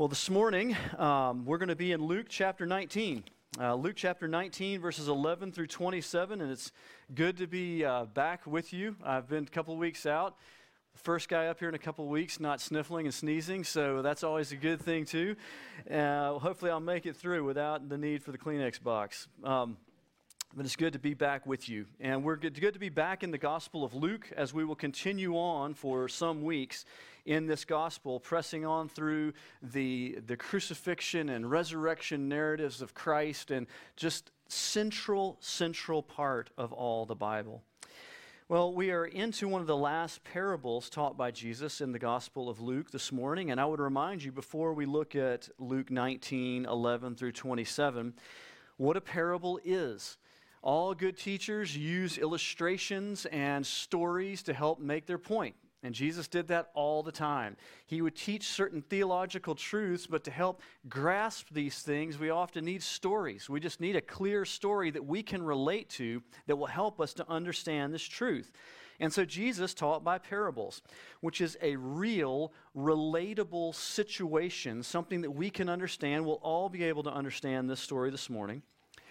Well, this morning um, we're going to be in Luke chapter 19. Uh, Luke chapter 19, verses 11 through 27, and it's good to be uh, back with you. I've been a couple weeks out. First guy up here in a couple weeks, not sniffling and sneezing, so that's always a good thing, too. Uh, hopefully, I'll make it through without the need for the Kleenex box. Um, but it's good to be back with you. And we're good, to be back in the Gospel of Luke as we will continue on for some weeks in this gospel, pressing on through the, the crucifixion and resurrection narratives of Christ and just central, central part of all the Bible. Well, we are into one of the last parables taught by Jesus in the Gospel of Luke this morning. And I would remind you before we look at Luke 19 11 through 27, what a parable is. All good teachers use illustrations and stories to help make their point. And Jesus did that all the time. He would teach certain theological truths, but to help grasp these things, we often need stories. We just need a clear story that we can relate to that will help us to understand this truth. And so Jesus taught by parables, which is a real, relatable situation, something that we can understand. We'll all be able to understand this story this morning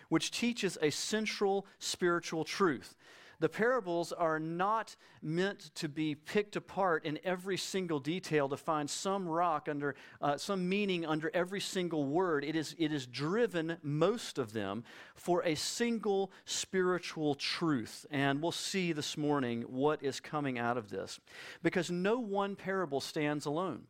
which teaches a central spiritual truth. The parables are not meant to be picked apart in every single detail to find some rock under, uh, some meaning under every single word. It is, it is driven, most of them, for a single spiritual truth. And we'll see this morning what is coming out of this. Because no one parable stands alone.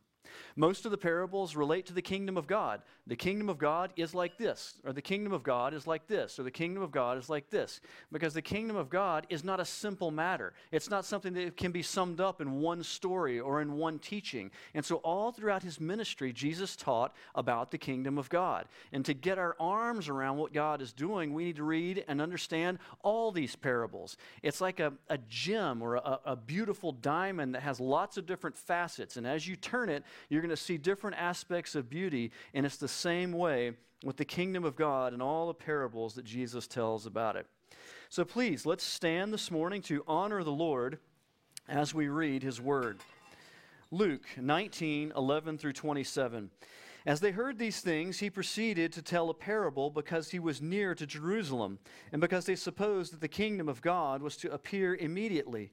Most of the parables relate to the kingdom of God. The kingdom of God is like this, or the kingdom of God is like this, or the kingdom of God is like this. Because the kingdom of God is not a simple matter. It's not something that can be summed up in one story or in one teaching. And so, all throughout his ministry, Jesus taught about the kingdom of God. And to get our arms around what God is doing, we need to read and understand all these parables. It's like a, a gem or a, a beautiful diamond that has lots of different facets. And as you turn it, you're going to see different aspects of beauty, and it's the same way with the kingdom of God and all the parables that Jesus tells about it. So please, let's stand this morning to honor the Lord as we read his word. Luke 19, 11 through 27. As they heard these things, he proceeded to tell a parable because he was near to Jerusalem, and because they supposed that the kingdom of God was to appear immediately.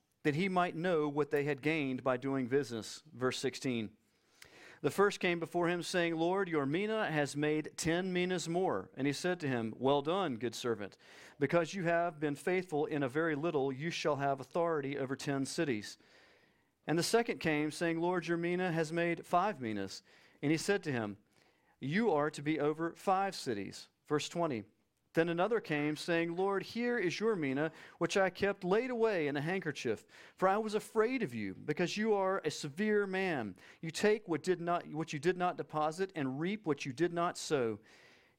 that he might know what they had gained by doing business. Verse 16. The first came before him, saying, Lord, your mina has made ten minas more. And he said to him, Well done, good servant. Because you have been faithful in a very little, you shall have authority over ten cities. And the second came, saying, Lord, your mina has made five minas. And he said to him, You are to be over five cities. Verse 20. Then another came, saying, Lord, here is your mina, which I kept laid away in a handkerchief. For I was afraid of you, because you are a severe man. You take what, did not, what you did not deposit, and reap what you did not sow.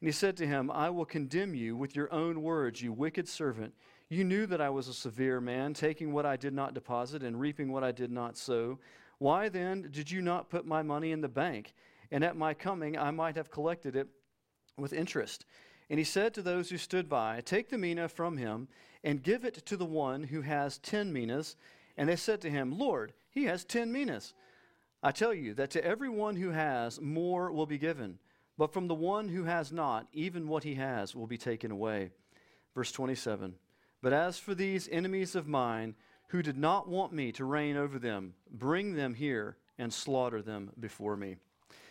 And he said to him, I will condemn you with your own words, you wicked servant. You knew that I was a severe man, taking what I did not deposit, and reaping what I did not sow. Why then did you not put my money in the bank? And at my coming I might have collected it with interest. And he said to those who stood by, Take the mina from him and give it to the one who has ten minas. And they said to him, Lord, he has ten minas. I tell you that to everyone who has, more will be given. But from the one who has not, even what he has will be taken away. Verse 27 But as for these enemies of mine, who did not want me to reign over them, bring them here and slaughter them before me.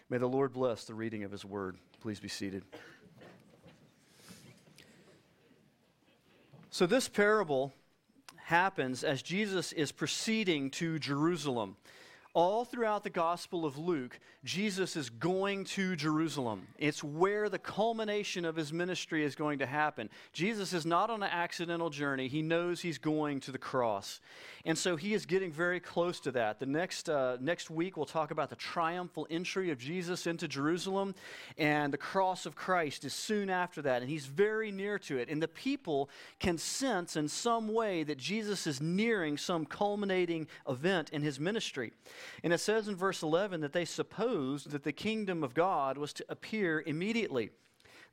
May the Lord bless the reading of his word. Please be seated. So, this parable happens as Jesus is proceeding to Jerusalem. All throughout the Gospel of Luke, Jesus is going to Jerusalem. It's where the culmination of his ministry is going to happen. Jesus is not on an accidental journey, he knows he's going to the cross. And so he is getting very close to that. The next, uh, next week, we'll talk about the triumphal entry of Jesus into Jerusalem, and the cross of Christ is soon after that, and he's very near to it. And the people can sense in some way that Jesus is nearing some culminating event in his ministry. And it says in verse 11 that they supposed that the kingdom of God was to appear immediately.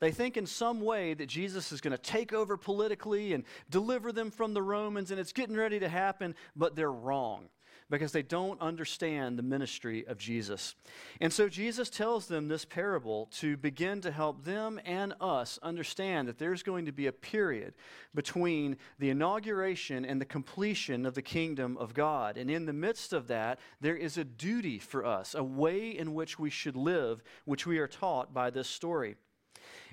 They think in some way that Jesus is going to take over politically and deliver them from the Romans, and it's getting ready to happen, but they're wrong because they don't understand the ministry of Jesus. And so Jesus tells them this parable to begin to help them and us understand that there's going to be a period between the inauguration and the completion of the kingdom of God. And in the midst of that, there is a duty for us, a way in which we should live, which we are taught by this story.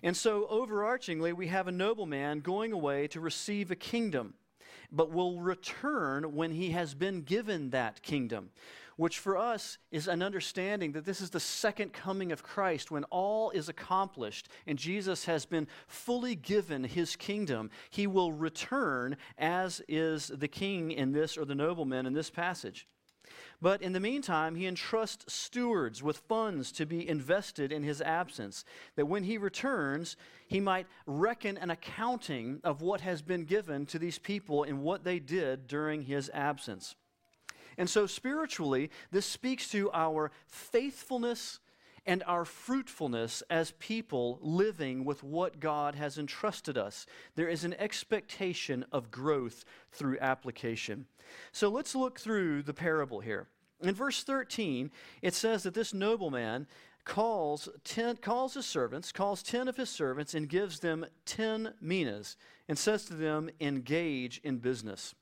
And so, overarchingly, we have a nobleman going away to receive a kingdom, but will return when he has been given that kingdom. Which for us is an understanding that this is the second coming of Christ when all is accomplished and Jesus has been fully given his kingdom. He will return as is the king in this or the nobleman in this passage. But in the meantime, he entrusts stewards with funds to be invested in his absence, that when he returns, he might reckon an accounting of what has been given to these people and what they did during his absence. And so, spiritually, this speaks to our faithfulness and our fruitfulness as people living with what God has entrusted us. There is an expectation of growth through application. So let's look through the parable here. In verse 13, it says that this nobleman calls ten, calls his servants, calls ten of his servants, and gives them ten minas, and says to them, engage in business.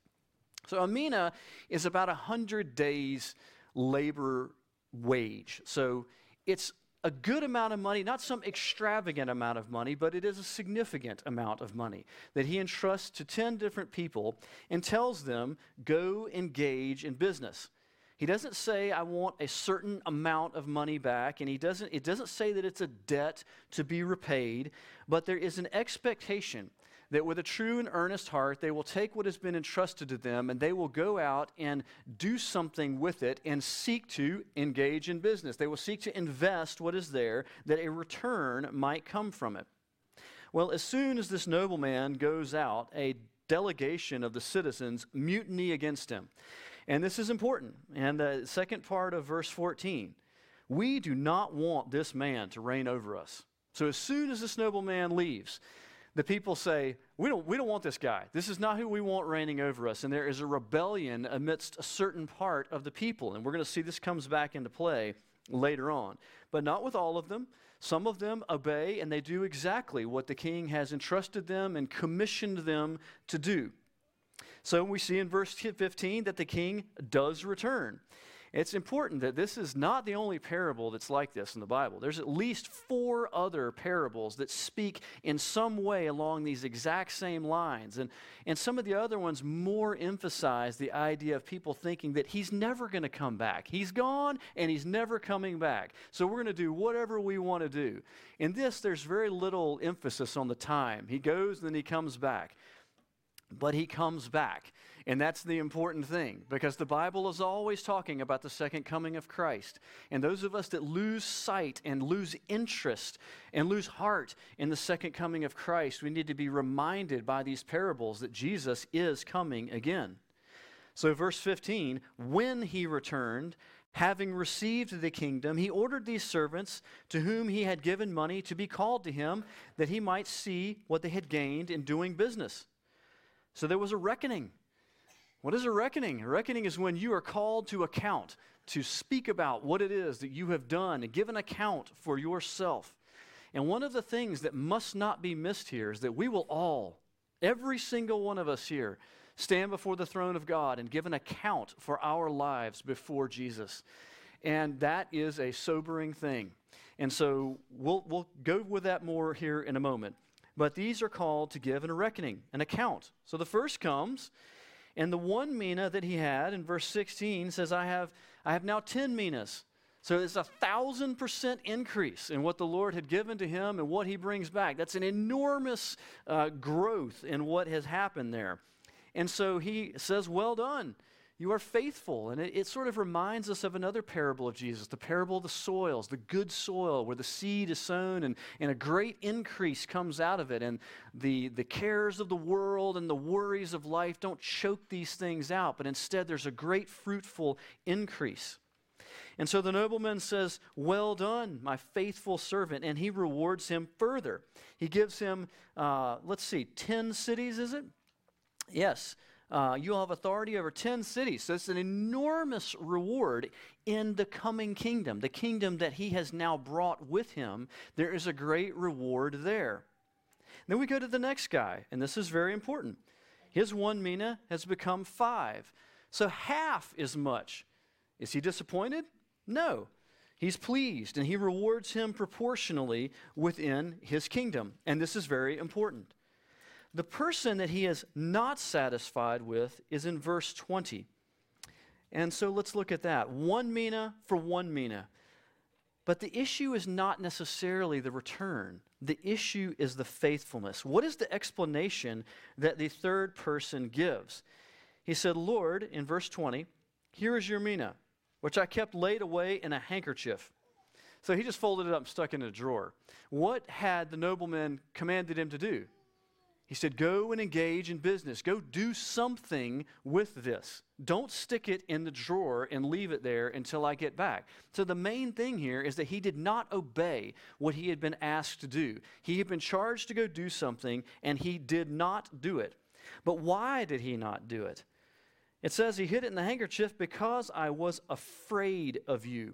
So a mina is about a hundred days labor wage. So it's a good amount of money, not some extravagant amount of money, but it is a significant amount of money that he entrusts to 10 different people and tells them, go engage in business. He doesn't say, I want a certain amount of money back, and he doesn't, it doesn't say that it's a debt to be repaid, but there is an expectation that with a true and earnest heart, they will take what has been entrusted to them and they will go out and do something with it and seek to engage in business. They will seek to invest what is there that a return might come from it. Well, as soon as this nobleman goes out, a delegation of the citizens mutiny against him. And this is important. And the second part of verse 14 we do not want this man to reign over us. So as soon as this nobleman leaves, the people say, we don't, we don't want this guy. This is not who we want reigning over us. And there is a rebellion amidst a certain part of the people. And we're going to see this comes back into play later on. But not with all of them. Some of them obey and they do exactly what the king has entrusted them and commissioned them to do. So we see in verse 15 that the king does return. It's important that this is not the only parable that's like this in the Bible. There's at least four other parables that speak in some way along these exact same lines. And, and some of the other ones more emphasize the idea of people thinking that he's never going to come back. He's gone and he's never coming back. So we're going to do whatever we want to do. In this, there's very little emphasis on the time. He goes and then he comes back. But he comes back. And that's the important thing because the Bible is always talking about the second coming of Christ. And those of us that lose sight and lose interest and lose heart in the second coming of Christ, we need to be reminded by these parables that Jesus is coming again. So, verse 15, when he returned, having received the kingdom, he ordered these servants to whom he had given money to be called to him that he might see what they had gained in doing business. So there was a reckoning. What is a reckoning? A reckoning is when you are called to account, to speak about what it is that you have done and give an account for yourself. And one of the things that must not be missed here is that we will all, every single one of us here, stand before the throne of God and give an account for our lives before Jesus. And that is a sobering thing. And so we'll, we'll go with that more here in a moment. But these are called to give an reckoning, an account. So the first comes And the one mina that he had in verse 16 says, I have, I have now 10 minas. So it's a thousand percent increase in what the Lord had given to him and what he brings back. That's an enormous uh, growth in what has happened there. And so he says, Well done. You are faithful. And it, it, sort of reminds us of another parable of Jesus, the parable of the soils, the good soil where the seed is sown and, and a great increase comes out of it. And the, the cares of the world and the worries of life don't choke these things out, but instead there's a great fruitful increase. And so the nobleman says, Well done, my faithful servant. And he rewards him further. He gives him, uh, let's see, 10 cities, is it? Yes. Uh, you'll have authority over 10 cities. So it's an enormous reward in the coming kingdom, the kingdom that he has now brought with him. There is a great reward there. Then we go to the next guy, and this is very important. His one mina has become five. So half as much. Is he disappointed? No. He's pleased, and he rewards him proportionally within his kingdom. And this is very important. The person that he is not satisfied with is in verse 20. And so let's look at that. One mina for one mina. But the issue is not necessarily the return. The issue is the faithfulness. What is the explanation that the third person gives? He said, Lord, in verse 20, here is your mina, which I kept laid away in a handkerchief. So he just folded it up and stuck it in a drawer. What had the nobleman commanded him to do? He said, Go and engage in business. Go do something with this. Don't stick it in the drawer and leave it there until I get back. So, the main thing here is that he did not obey what he had been asked to do. He had been charged to go do something, and he did not do it. But why did he not do it? It says he hid it in the handkerchief because I was afraid of you.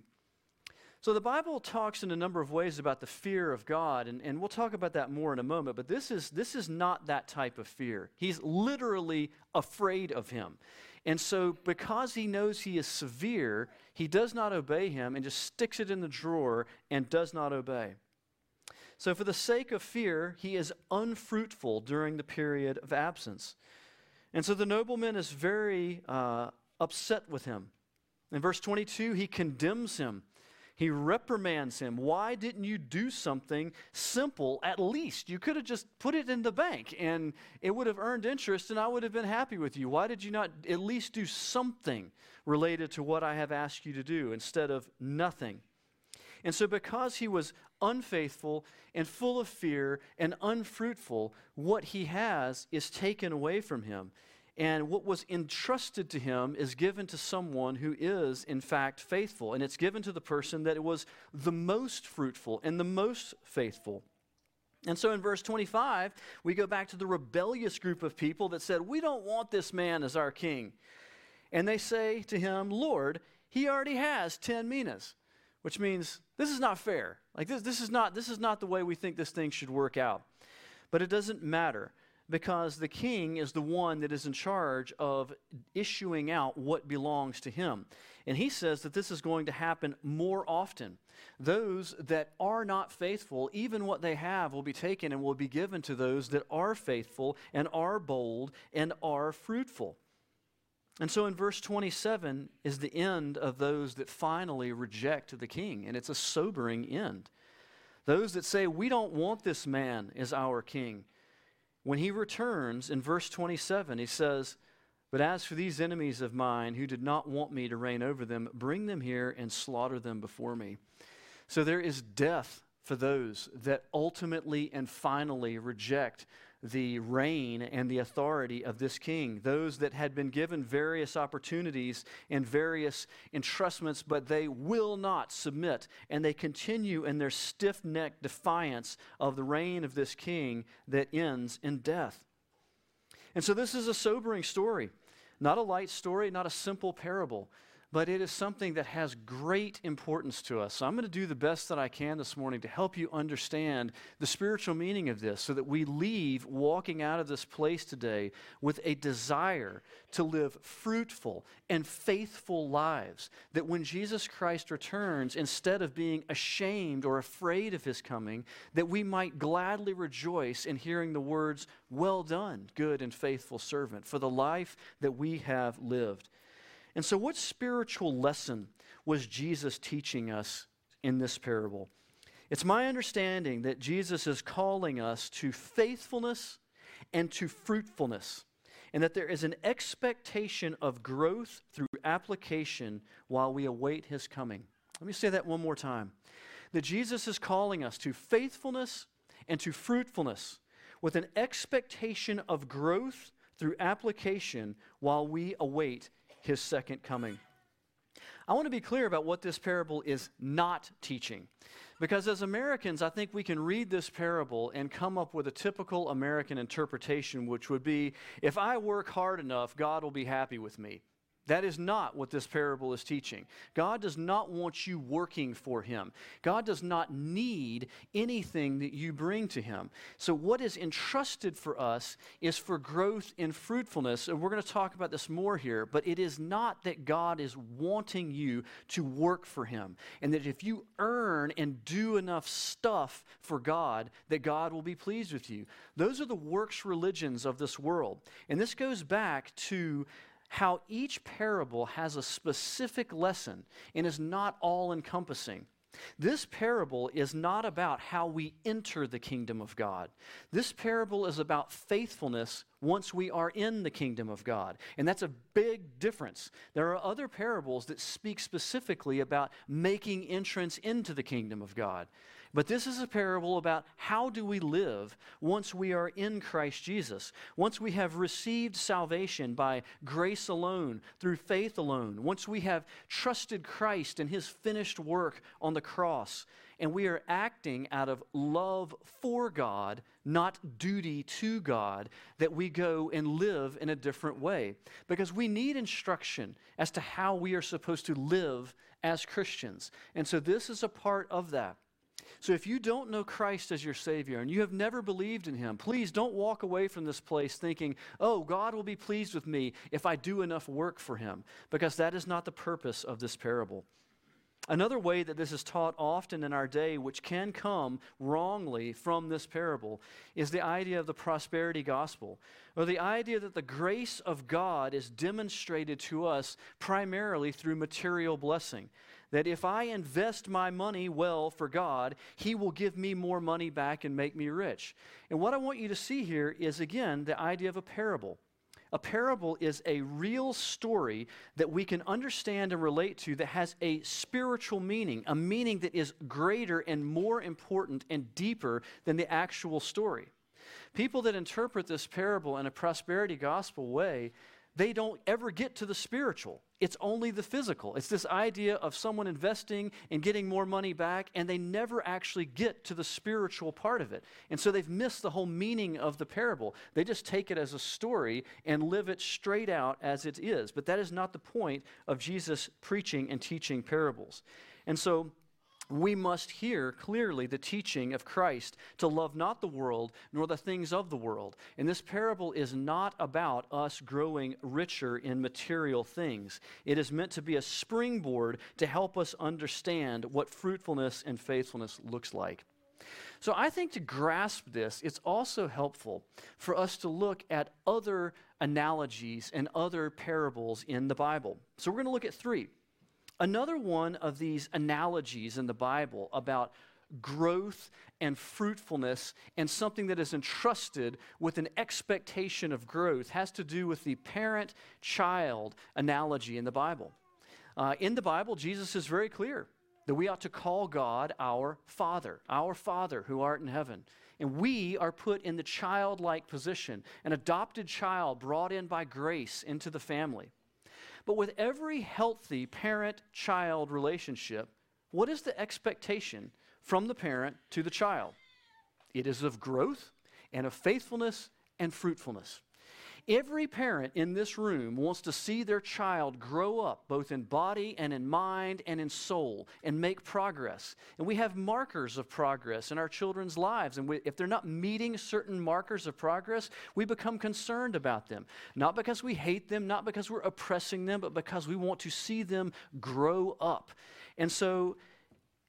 So the Bible talks in a number of ways about the fear of God, and, and we'll talk about that more in a moment, but this is, this is not that type of fear. He's literally afraid of him. And so, because he knows he is severe, he does not obey him and just sticks it in the drawer and does not obey. So, for the sake of fear, he is unfruitful during the period of absence. And so the nobleman is very uh, upset with him. In verse 22, he condemns him. He reprimands him. Why didn't you do something simple at least? You could have just put it in the bank and it would have earned interest and I would have been happy with you. Why did you not at least do something related to what I have asked you to do instead of nothing? And so, because he was unfaithful and full of fear and unfruitful, what he has is taken away from him. And what was entrusted to him is given to someone who is, in fact, faithful. And it's given to the person that it was the most fruitful and the most faithful. And so in verse 25, we go back to the rebellious group of people that said, We don't want this man as our king. And they say to him, Lord, he already has 10 minas, which means this is not fair. Like this, this, is not, this is not the way we think this thing should work out. But it doesn't matter because the king is the one that is in charge of issuing out what belongs to him. And he says that this is going to happen more often. Those that are not faithful, even what they have will be taken and will be given to those that are faithful and are bold and are fruitful. And so in verse 27 is the end of those that finally reject the king, and it's a sobering end. Those that say, We don't want this man as our king. When he returns in verse 27, he says, But as for these enemies of mine who did not want me to reign over them, bring them here and slaughter them before me. So there is death for those that ultimately and finally reject the reign and the authority of this king. Those that had been given various opportunities and various entrustments, but they will not submit, and they continue in their stiff necked defiance of the reign of this king that ends in death. And so, this is a sobering story, not a light story, not a simple parable. But it is something that has great importance to us. So I'm going to do the best that I can this morning to help you understand the spiritual meaning of this so that we leave walking out of this place today with a desire to live fruitful and faithful lives. That when Jesus Christ returns, instead of being ashamed or afraid of his coming, that we might gladly rejoice in hearing the words, Well done, good and faithful servant, for the life that we have lived. And so, what spiritual lesson was Jesus teaching us in this parable? It's my understanding that Jesus is calling us to faithfulness and to fruitfulness, and that there is an expectation of growth through application while we await his coming. Let me say that one more time. That Jesus is calling us to faithfulness and to fruitfulness with an expectation of growth through application while we await his second coming. I want to be clear about what this parable is not teaching. Because as Americans, I think we can read this parable and come up with a typical American interpretation, which would be if I work hard enough, God will be happy with me. That is not what this parable is teaching. God does not want you working for Him. God does not need anything that you bring to Him. So, what is entrusted for us is for growth in fruitfulness. And we're going to talk about this more here, but it is not that God is wanting you to work for Him. And that if you earn and do enough stuff for God, that God will be pleased with you. Those are the works religions of this world. And this goes back to how each parable has a specific lesson and is not all encompassing. This parable is not about how we enter the kingdom of God. This parable is about faithfulness once we are in the kingdom of God. And that's a big difference. There are other parables that speak specifically about making entrance into the kingdom of God. But this is a parable about how do we live once we are in Christ Jesus, once we have received salvation by grace alone, through faith alone, once we have trusted Christ and his finished work on the cross, and we are acting out of love for God, not duty to God, that we go and live in a different way. Because we need instruction as to how we are supposed to live as Christians. And so this is a part of that. So if you don't know Christ as your Savior and you have never believed in Him, please don't walk away from this place thinking, oh, God will be pleased with me if I do enough work for Him, because that is not the purpose of this parable. Another way that this is taught often in our day, which can come wrongly from this parable, is the idea of the prosperity gospel, or the idea that the grace of God is demonstrated to us primarily through material blessing that if I invest my money well for God, He will give me more money back and make me rich. And what I want you to see here is, again, the idea of a parable. A parable is a real story that we can understand and relate to that has a spiritual meaning, a meaning that is greater and more important and deeper than the actual story. People that interpret this parable in a prosperity gospel way they don't ever get to the spiritual. It's only the physical. It's this idea of someone investing and getting more money back, and they never actually get to the spiritual part of it. And so they've missed the whole meaning of the parable. They just take it as a story and live it straight out as it is. But that is not the point of Jesus preaching and teaching parables. And so we must hear clearly the teaching of Christ to love not the world nor the things of the world. And this parable is not about us growing richer in material things. It is meant to be a springboard to help us understand what fruitfulness and faithfulness looks like. So I think to grasp this, it's also helpful for us to look at other analogies and other parables in the Bible. So we're going to look at three. Another one of these analogies in the Bible about growth and fruitfulness and something that is entrusted with an expectation of growth has to do with the parent child analogy in the Bible. Uh, in the Bible, Jesus is very clear that we ought to call God our Father, our Father who art in heaven. And we are put in the childlike position, an adopted child brought in by grace into the family. But with every healthy parent child relationship, what is the expectation from the parent to the child? It is of growth and of faithfulness and fruitfulness. Every parent in this room wants to see their child grow up, both in body and in mind and in soul, and make progress. And we have markers of progress in our children's lives. And we, if they're not meeting certain markers of progress, we become concerned about them. Not because we hate them, not because we're oppressing them, but because we want to see them grow up. And so,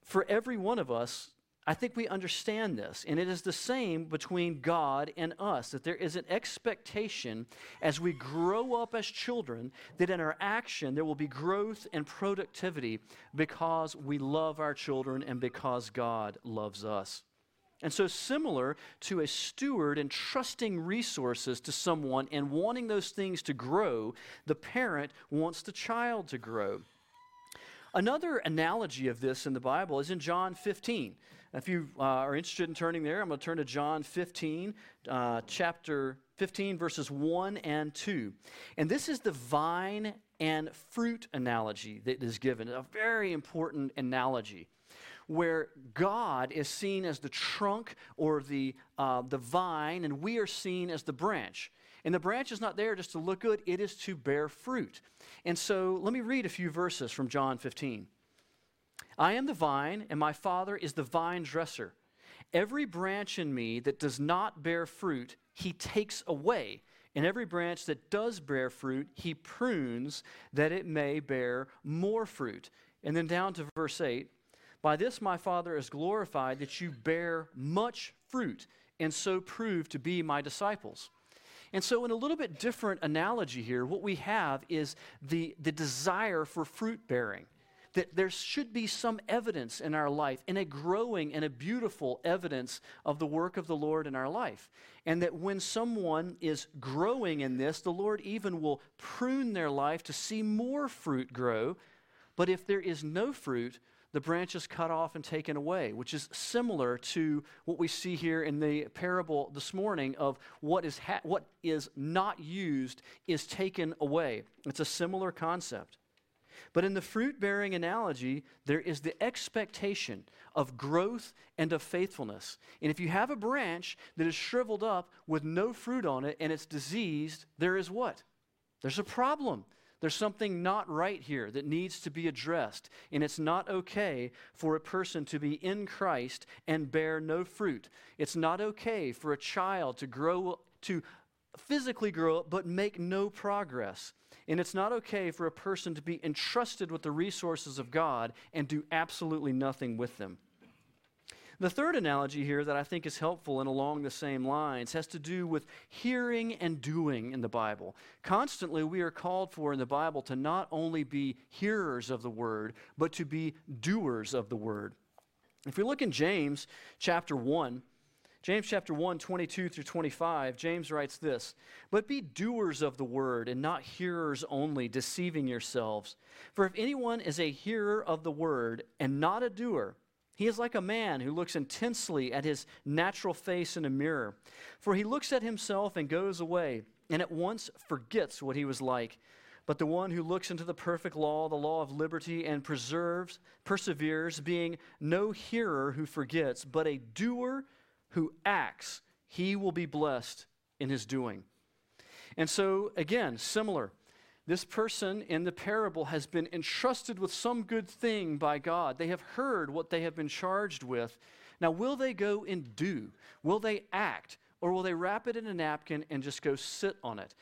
for every one of us, I think we understand this, and it is the same between God and us that there is an expectation as we grow up as children that in our action there will be growth and productivity because we love our children and because God loves us. And so, similar to a steward entrusting resources to someone and wanting those things to grow, the parent wants the child to grow. Another analogy of this in the Bible is in John 15. If you uh, are interested in turning there, I'm going to turn to John 15, uh, chapter 15, verses 1 and 2. And this is the vine and fruit analogy that is given, a very important analogy where God is seen as the trunk or the, uh, the vine, and we are seen as the branch. And the branch is not there just to look good, it is to bear fruit. And so let me read a few verses from John 15. I am the vine, and my Father is the vine dresser. Every branch in me that does not bear fruit, he takes away. And every branch that does bear fruit, he prunes that it may bear more fruit. And then down to verse 8 By this my Father is glorified that you bear much fruit, and so prove to be my disciples. And so, in a little bit different analogy here, what we have is the, the desire for fruit bearing that there should be some evidence in our life, and a growing and a beautiful evidence of the work of the Lord in our life. And that when someone is growing in this, the Lord even will prune their life to see more fruit grow. But if there is no fruit, the branch is cut off and taken away, which is similar to what we see here in the parable this morning of what is, ha- what is not used is taken away. It's a similar concept. But in the fruit bearing analogy, there is the expectation of growth and of faithfulness. And if you have a branch that is shriveled up with no fruit on it and it's diseased, there is what? There's a problem. There's something not right here that needs to be addressed. And it's not okay for a person to be in Christ and bear no fruit. It's not okay for a child to grow, to physically grow up, but make no progress. And it's not okay for a person to be entrusted with the resources of God and do absolutely nothing with them. The third analogy here that I think is helpful and along the same lines has to do with hearing and doing in the Bible. Constantly, we are called for in the Bible to not only be hearers of the word, but to be doers of the word. If we look in James chapter 1, James chapter 1, 22 through 25, James writes this But be doers of the word and not hearers only, deceiving yourselves. For if anyone is a hearer of the word and not a doer, he is like a man who looks intensely at his natural face in a mirror. For he looks at himself and goes away, and at once forgets what he was like. But the one who looks into the perfect law, the law of liberty, and preserves, perseveres, being no hearer who forgets, but a doer who acts, he will be blessed in his doing. And so, again, similar. This person in the parable has been entrusted with some good thing by God. They have heard what they have been charged with. Now, will they go and do? Will they act? Or will they wrap it in a napkin and just go sit on it?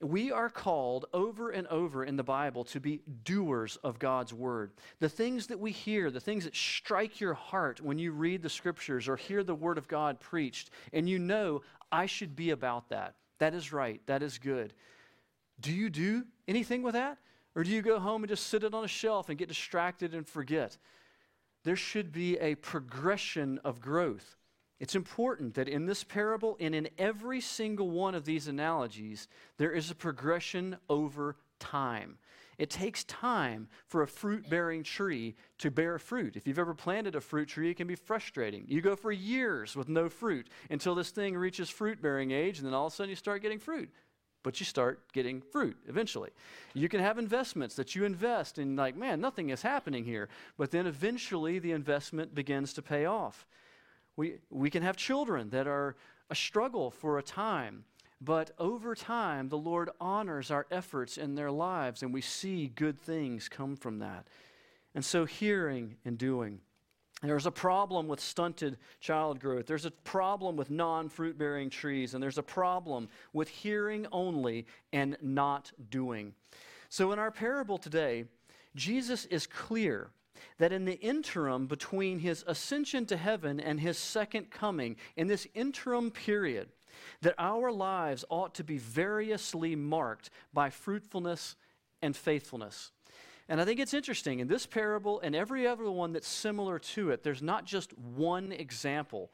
We are called over and over in the Bible to be doers of God's word. The things that we hear, the things that strike your heart when you read the scriptures or hear the word of God preached, and you know, I should be about that. That is right. That is good. Do you do anything with that? Or do you go home and just sit it on a shelf and get distracted and forget? There should be a progression of growth. It's important that in this parable and in every single one of these analogies, there is a progression over time. It takes time for a fruit bearing tree to bear fruit. If you've ever planted a fruit tree, it can be frustrating. You go for years with no fruit until this thing reaches fruit bearing age, and then all of a sudden you start getting fruit. But you start getting fruit eventually. You can have investments that you invest in, like, man, nothing is happening here. But then eventually the investment begins to pay off. We, we can have children that are a struggle for a time, But over time, the Lord honors our efforts in their lives, and we see good things come from that. And so, hearing and doing. There's a problem with stunted child growth. There's a problem with non fruit bearing trees. And there's a problem with hearing only and not doing. So, in our parable today, Jesus is clear that in the interim between his ascension to heaven and his second coming, in this interim period, that our lives ought to be variously marked by fruitfulness and faithfulness. And I think it's interesting in this parable and every other one that's similar to it, there's not just one example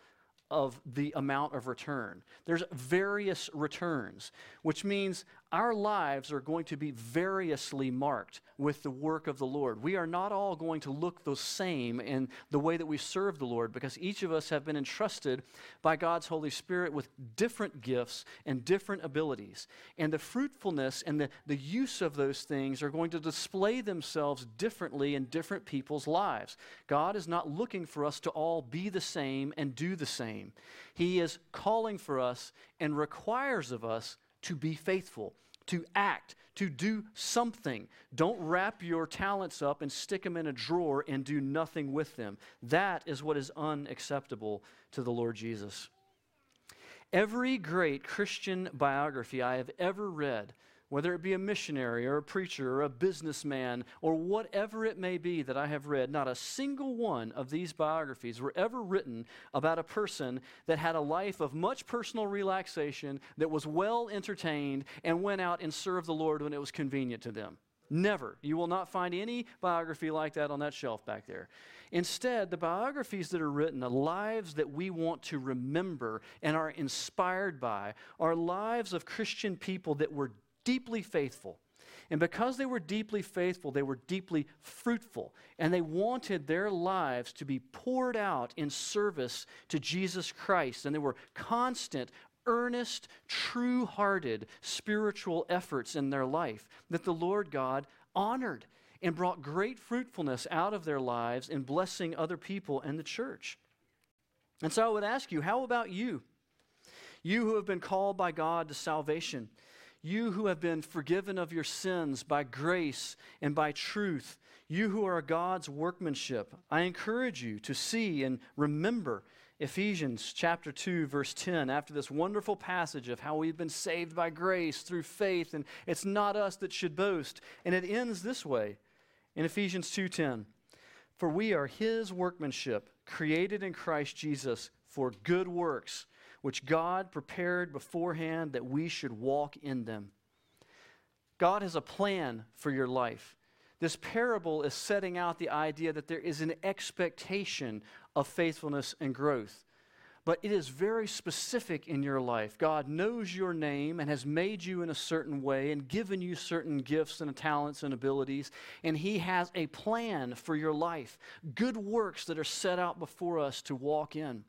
of the amount of return. There's various returns, which means our lives are going to be variously marked with the work of the Lord. We are not all going to look the same in the way that we serve the Lord because each of us have been entrusted by God's Holy Spirit with different gifts and different abilities. And the fruitfulness and the, the use of those things are going to display themselves differently in different people's lives. God is not looking for us to all be the same and do the same. He is calling for us and requires of us to be faithful, to act, to do something. Don't wrap your talents up and stick them in a drawer and do nothing with them. That is what is unacceptable to the Lord Jesus. Every great Christian biography I have ever read whether it be a missionary or a preacher or a businessman or whatever it may be that I have read, not a single one of these biographies were ever written about a person that had a life of much personal relaxation, that was well entertained, and went out and served the Lord when it was convenient to them. Never. You will not find any biography like that on that shelf back there. Instead, the biographies that are written, the lives that we want to remember and are inspired by, are lives of Christian people that were deeply faithful. And because they were deeply faithful, they were deeply fruitful. And they wanted their lives to be poured out in service to Jesus Christ. And they were constant, earnest, true hearted spiritual efforts in their life that the Lord God honored and brought great fruitfulness out of their lives in blessing other people and the church. And so I would ask you, how about you? You who have been called by God to salvation you who have been forgiven of your sins by grace and by truth, you who are God's workmanship, I encourage you to see and remember Ephesians chapter 2 verse 10 after this wonderful passage of how we've been saved by grace through faith and it's not us that should boast and it ends this way in Ephesians 2:10 for we are his workmanship created in Christ Jesus for good works which God prepared beforehand that we should walk in them. God has a plan for your life. This parable is setting out the idea that there is an expectation of faithfulness and growth. But it is very specific in your life. God knows your name and has made you in a certain way and given you certain gifts and talents and abilities. And He has a plan for your life, good works that are set out before us to walk in.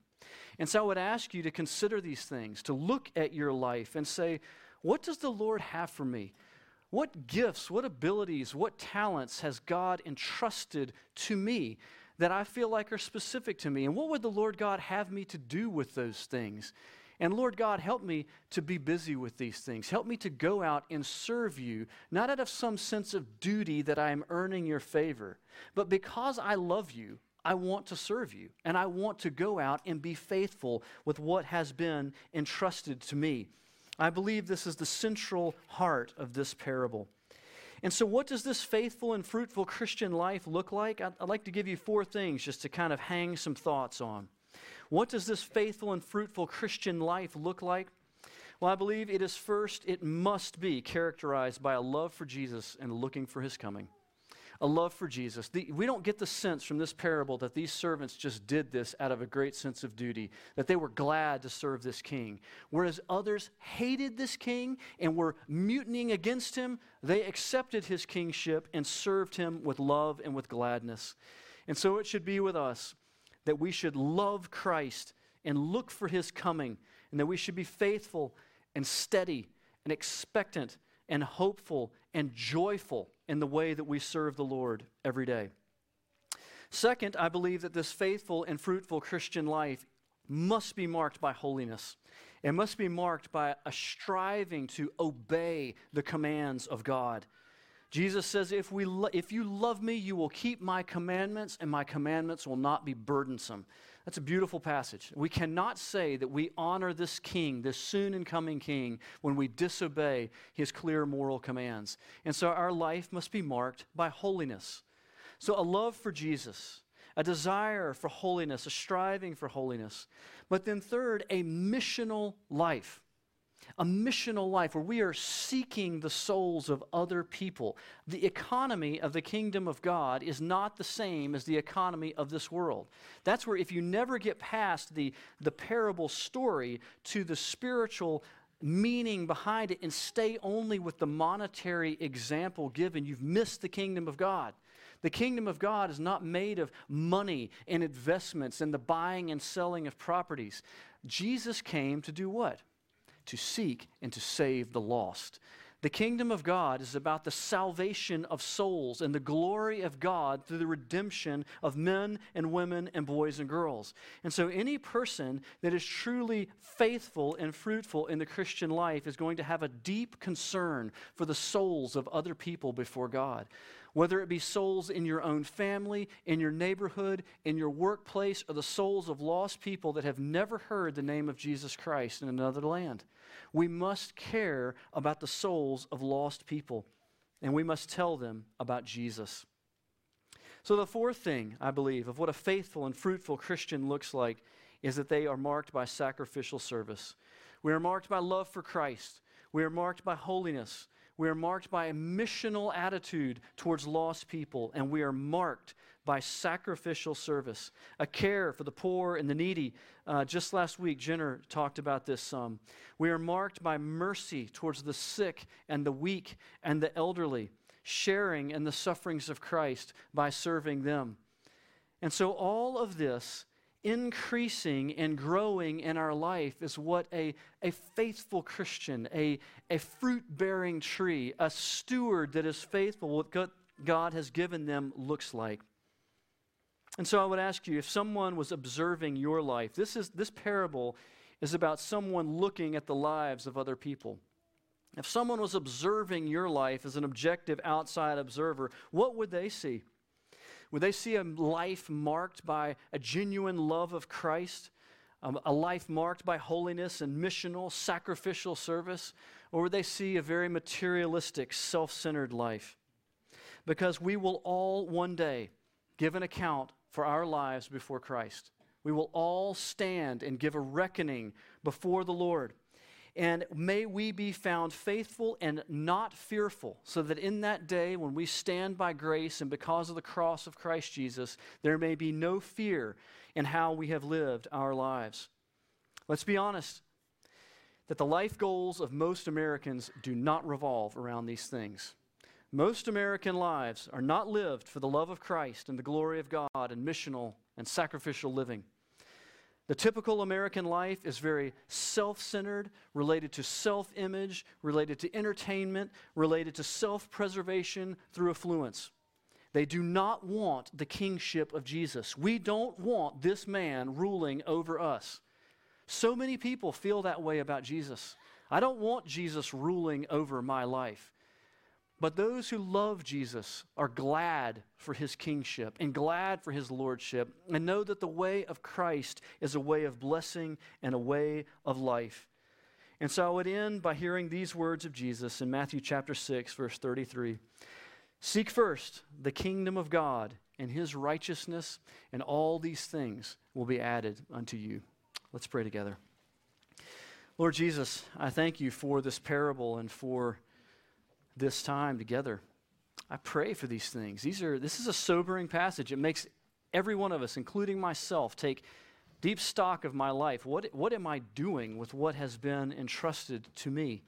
And so I would ask you to consider these things, to look at your life and say, what does the Lord have for me? What gifts, what abilities, what talents has God entrusted to me that I feel like are specific to me? And what would the Lord God have me to do with those things? And Lord God, help me to be busy with these things. Help me to go out and serve you, not out of some sense of duty that I am earning your favor, but because I love you I want to serve you, and I want to go out and be faithful with what has been entrusted to me. I believe this is the central heart of this parable. And so, what does this faithful and fruitful Christian life look like? I'd, I'd, like to give you four things just to kind of hang some thoughts on. What does this faithful and fruitful Christian life look like? Well, I believe it is first, it must be characterized by a love for Jesus and looking for his coming a love for Jesus. The, we don't get the sense from this parable that these servants just did this out of a great sense of duty, that they were glad to serve this king. Whereas others hated this king and were mutinying against him, they accepted his kingship and served him with love and with gladness. And so it should be with us that we should love Christ and look for his coming, and that we should be faithful and steady and expectant and hopeful and joyful in the way that we serve the Lord every day. Second, I believe that this faithful and fruitful Christian life must be marked by holiness. It must be marked by a striving to obey the commands of God. Jesus says, if, we lo- if you love me, you will keep my commandments, and my commandments will not be burdensome. That's a beautiful passage. We cannot say that we honor this king, this soon and coming king, when we disobey his clear moral commands. And so our life must be marked by holiness. So, a love for Jesus, a desire for holiness, a striving for holiness. But then, third, a missional life a missional life where we are seeking the souls of other people. The economy of the kingdom of God is not the same as the economy of this world. That's where, if you never get past the, the parable story to the spiritual meaning behind it and stay only with the monetary example given, you've missed the kingdom of God. The kingdom of God is not made of money and investments and the buying and selling of properties. Jesus came to do what? To seek and to save the lost. The kingdom of God is about the salvation of souls and the glory of God through the redemption of men and women and boys and girls. And so, any person that is truly faithful and fruitful in the Christian life is going to have a deep concern for the souls of other people before God whether it be souls in your own family, in your neighborhood, in your workplace, or the souls of lost people that have never heard the name of Jesus Christ in another land. We must care about the souls of lost people, and we must tell them about Jesus. So, the fourth thing, I believe, of what a faithful and fruitful Christian looks like is that they are marked by sacrificial service. We are marked by love for Christ. We are marked by holiness. We are marked by a missional attitude towards lost people, and we are marked by sacrificial service, a care for the poor and the needy. Uh, just last week, Jenner talked about this some. We are marked by mercy towards the sick and the weak and the elderly, sharing in the sufferings of Christ by serving them. And so, all of this increasing and growing in our life is what a, a faithful Christian, a, a fruit bearing tree, a steward that is faithful with what God has given them looks like. And so I would ask you if someone was observing your life, this, is, this parable is about someone looking at the lives of other people. If someone was observing your life as an objective outside observer, what would they see? Would they see a life marked by a genuine love of Christ, um, a life marked by holiness and missional, sacrificial service? Or would they see a very materialistic, self centered life? Because we will all one day give an account for our lives before Christ. We will all stand and give a reckoning before the Lord. And may we be found faithful and not fearful, so that in that day when we stand by grace and because of the cross of Christ Jesus, there may be no fear in how we have lived our lives. Let's be honest that the life goals of most Americans do not revolve around these things. Most American lives are not lived for the love of Christ and the glory of God and missional and sacrificial living. The typical American life is very self centered, related to self image, related to entertainment, related to self preservation through affluence. They do not want the kingship of Jesus. We don't want this man ruling over us. So many people feel that way about Jesus. I don't want Jesus ruling over my life. But those who love Jesus are glad for his kingship and glad for his lordship and know that the way of Christ is a way of blessing and a way of life. And so I would end by hearing these words of Jesus in Matthew chapter 6 verse 33. Seek first the kingdom of God and his righteousness and all these things will be added unto you. Let's pray together. Lord Jesus, I thank you for this parable and for this time together. I pray for these things. These are this is a sobering passage. It makes every one of us, including myself, take deep stock of my life. What, what am I doing with what has been entrusted to me?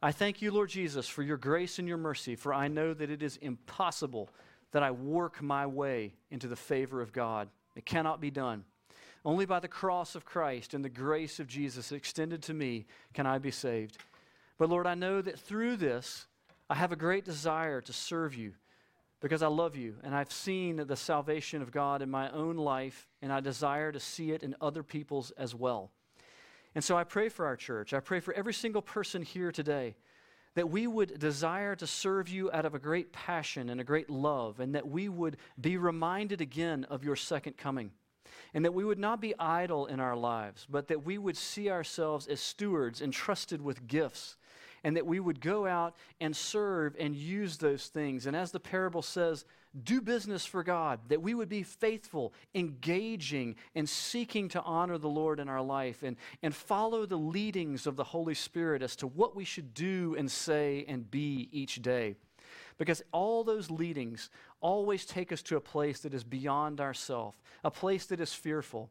I thank you, Lord Jesus, for your grace and your mercy, for I know that it is impossible that I work my way into the favor of God. It cannot be done. Only by the cross of Christ and the grace of Jesus extended to me can I be saved. But Lord, I know that through this, I have a great desire to serve you because I love you and I've seen the salvation of God in my own life and I desire to see it in other people's as well. And so I pray for our church. I pray for every single person here today that we would desire to serve you out of a great passion and a great love, and that we would be reminded again of your second coming. And that we would not be idle in our lives, but that we would see ourselves as stewards entrusted with gifts and that we would go out and serve and use those things. And as the parable says, do business for God, that we would be faithful, engaging, and seeking to honor the Lord in our life and, and follow the leadings of the Holy Spirit as to what we should do and say and be each day. Because all those leadings always take us to a place that is beyond ourself, a place that is fearful.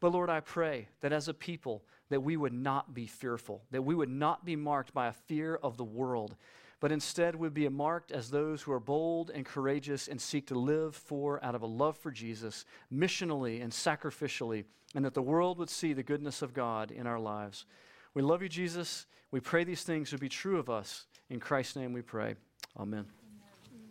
But Lord, I pray that as a people, that we would not be fearful, that we would not be marked by a fear of the world, but instead would be marked as those who are bold and courageous and seek to live for out of a love for Jesus, missionally and sacrificially, and that the world would see the goodness of God in our lives. We love you, Jesus. We pray these things would be true of us. In Christ's name we pray. Amen.